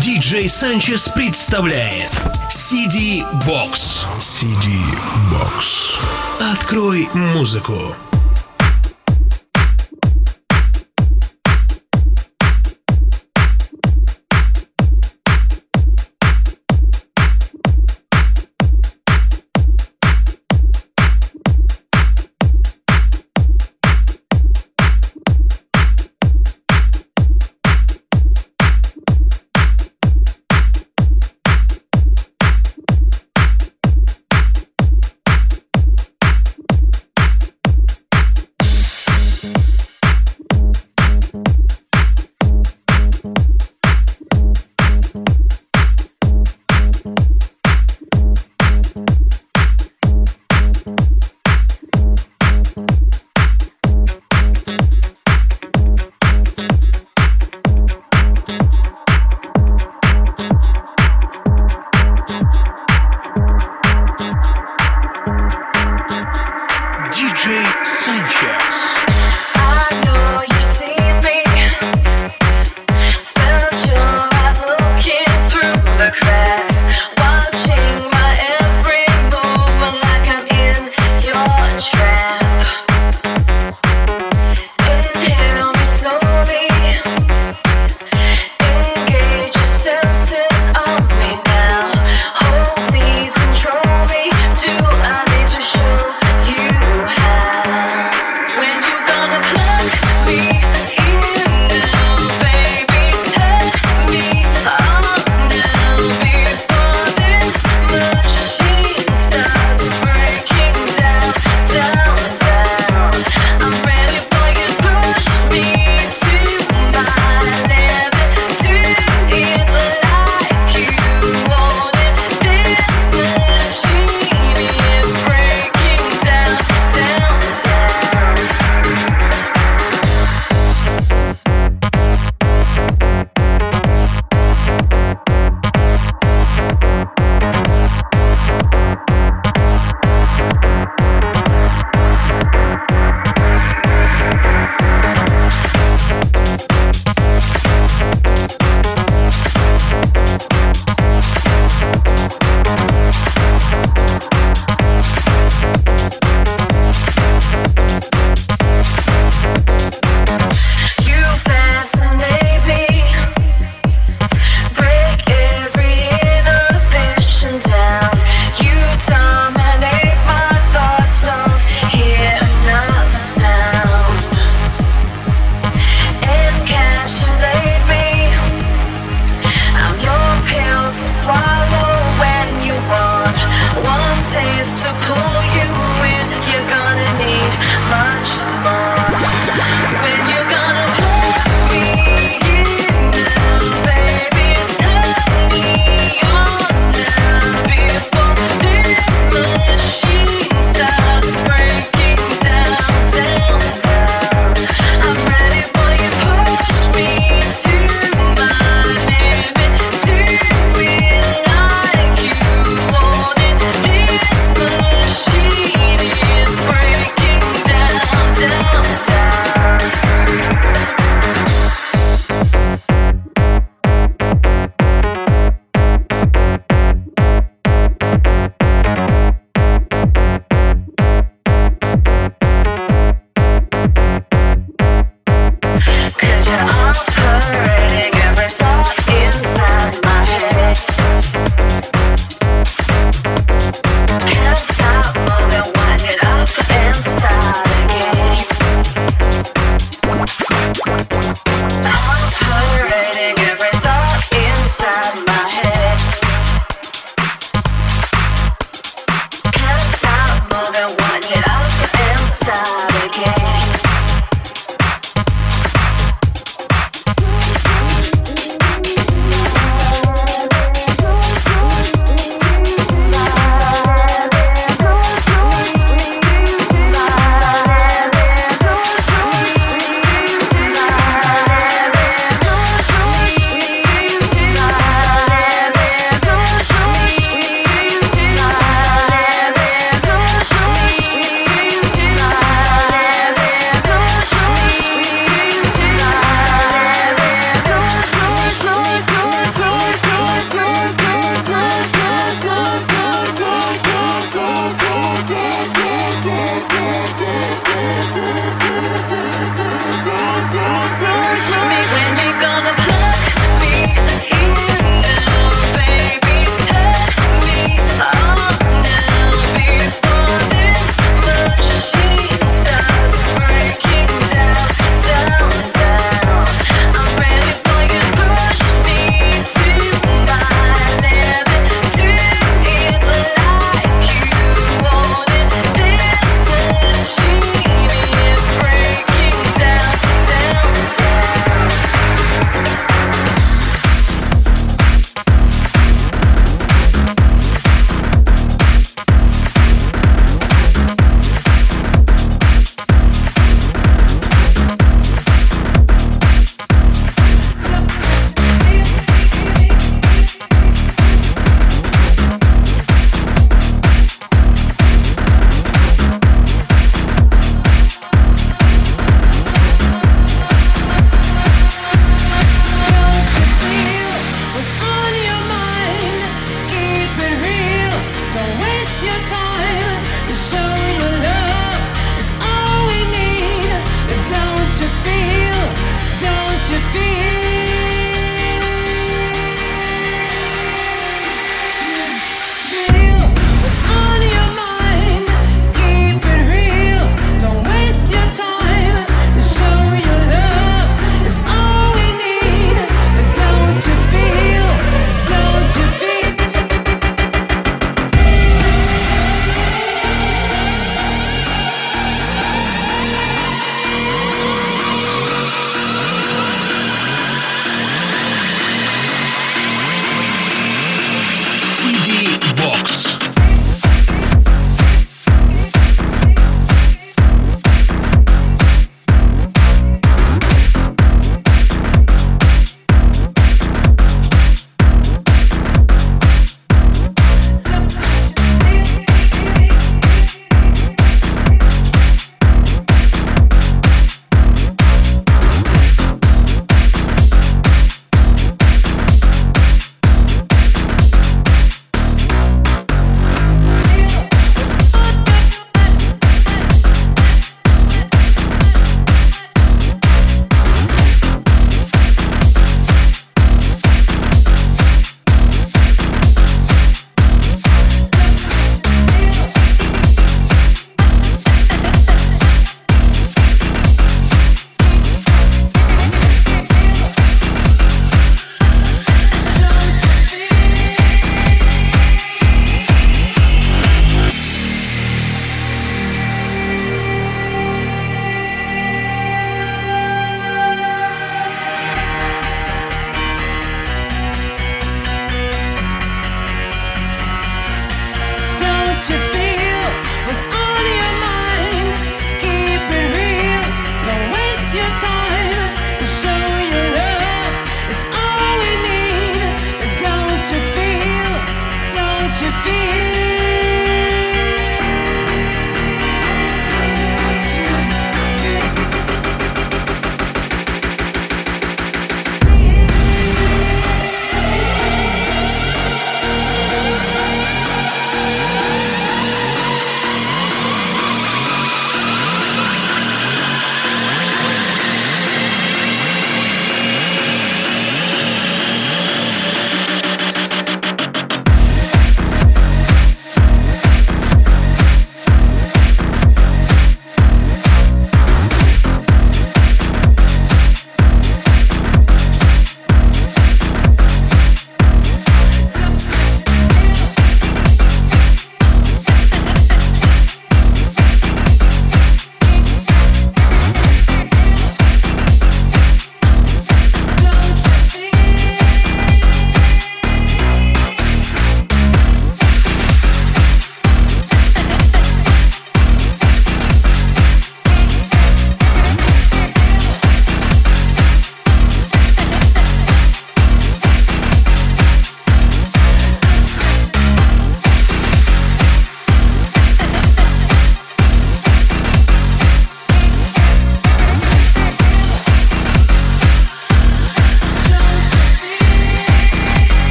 Диджей Санчес представляет CD Box. CD Box. Открой музыку.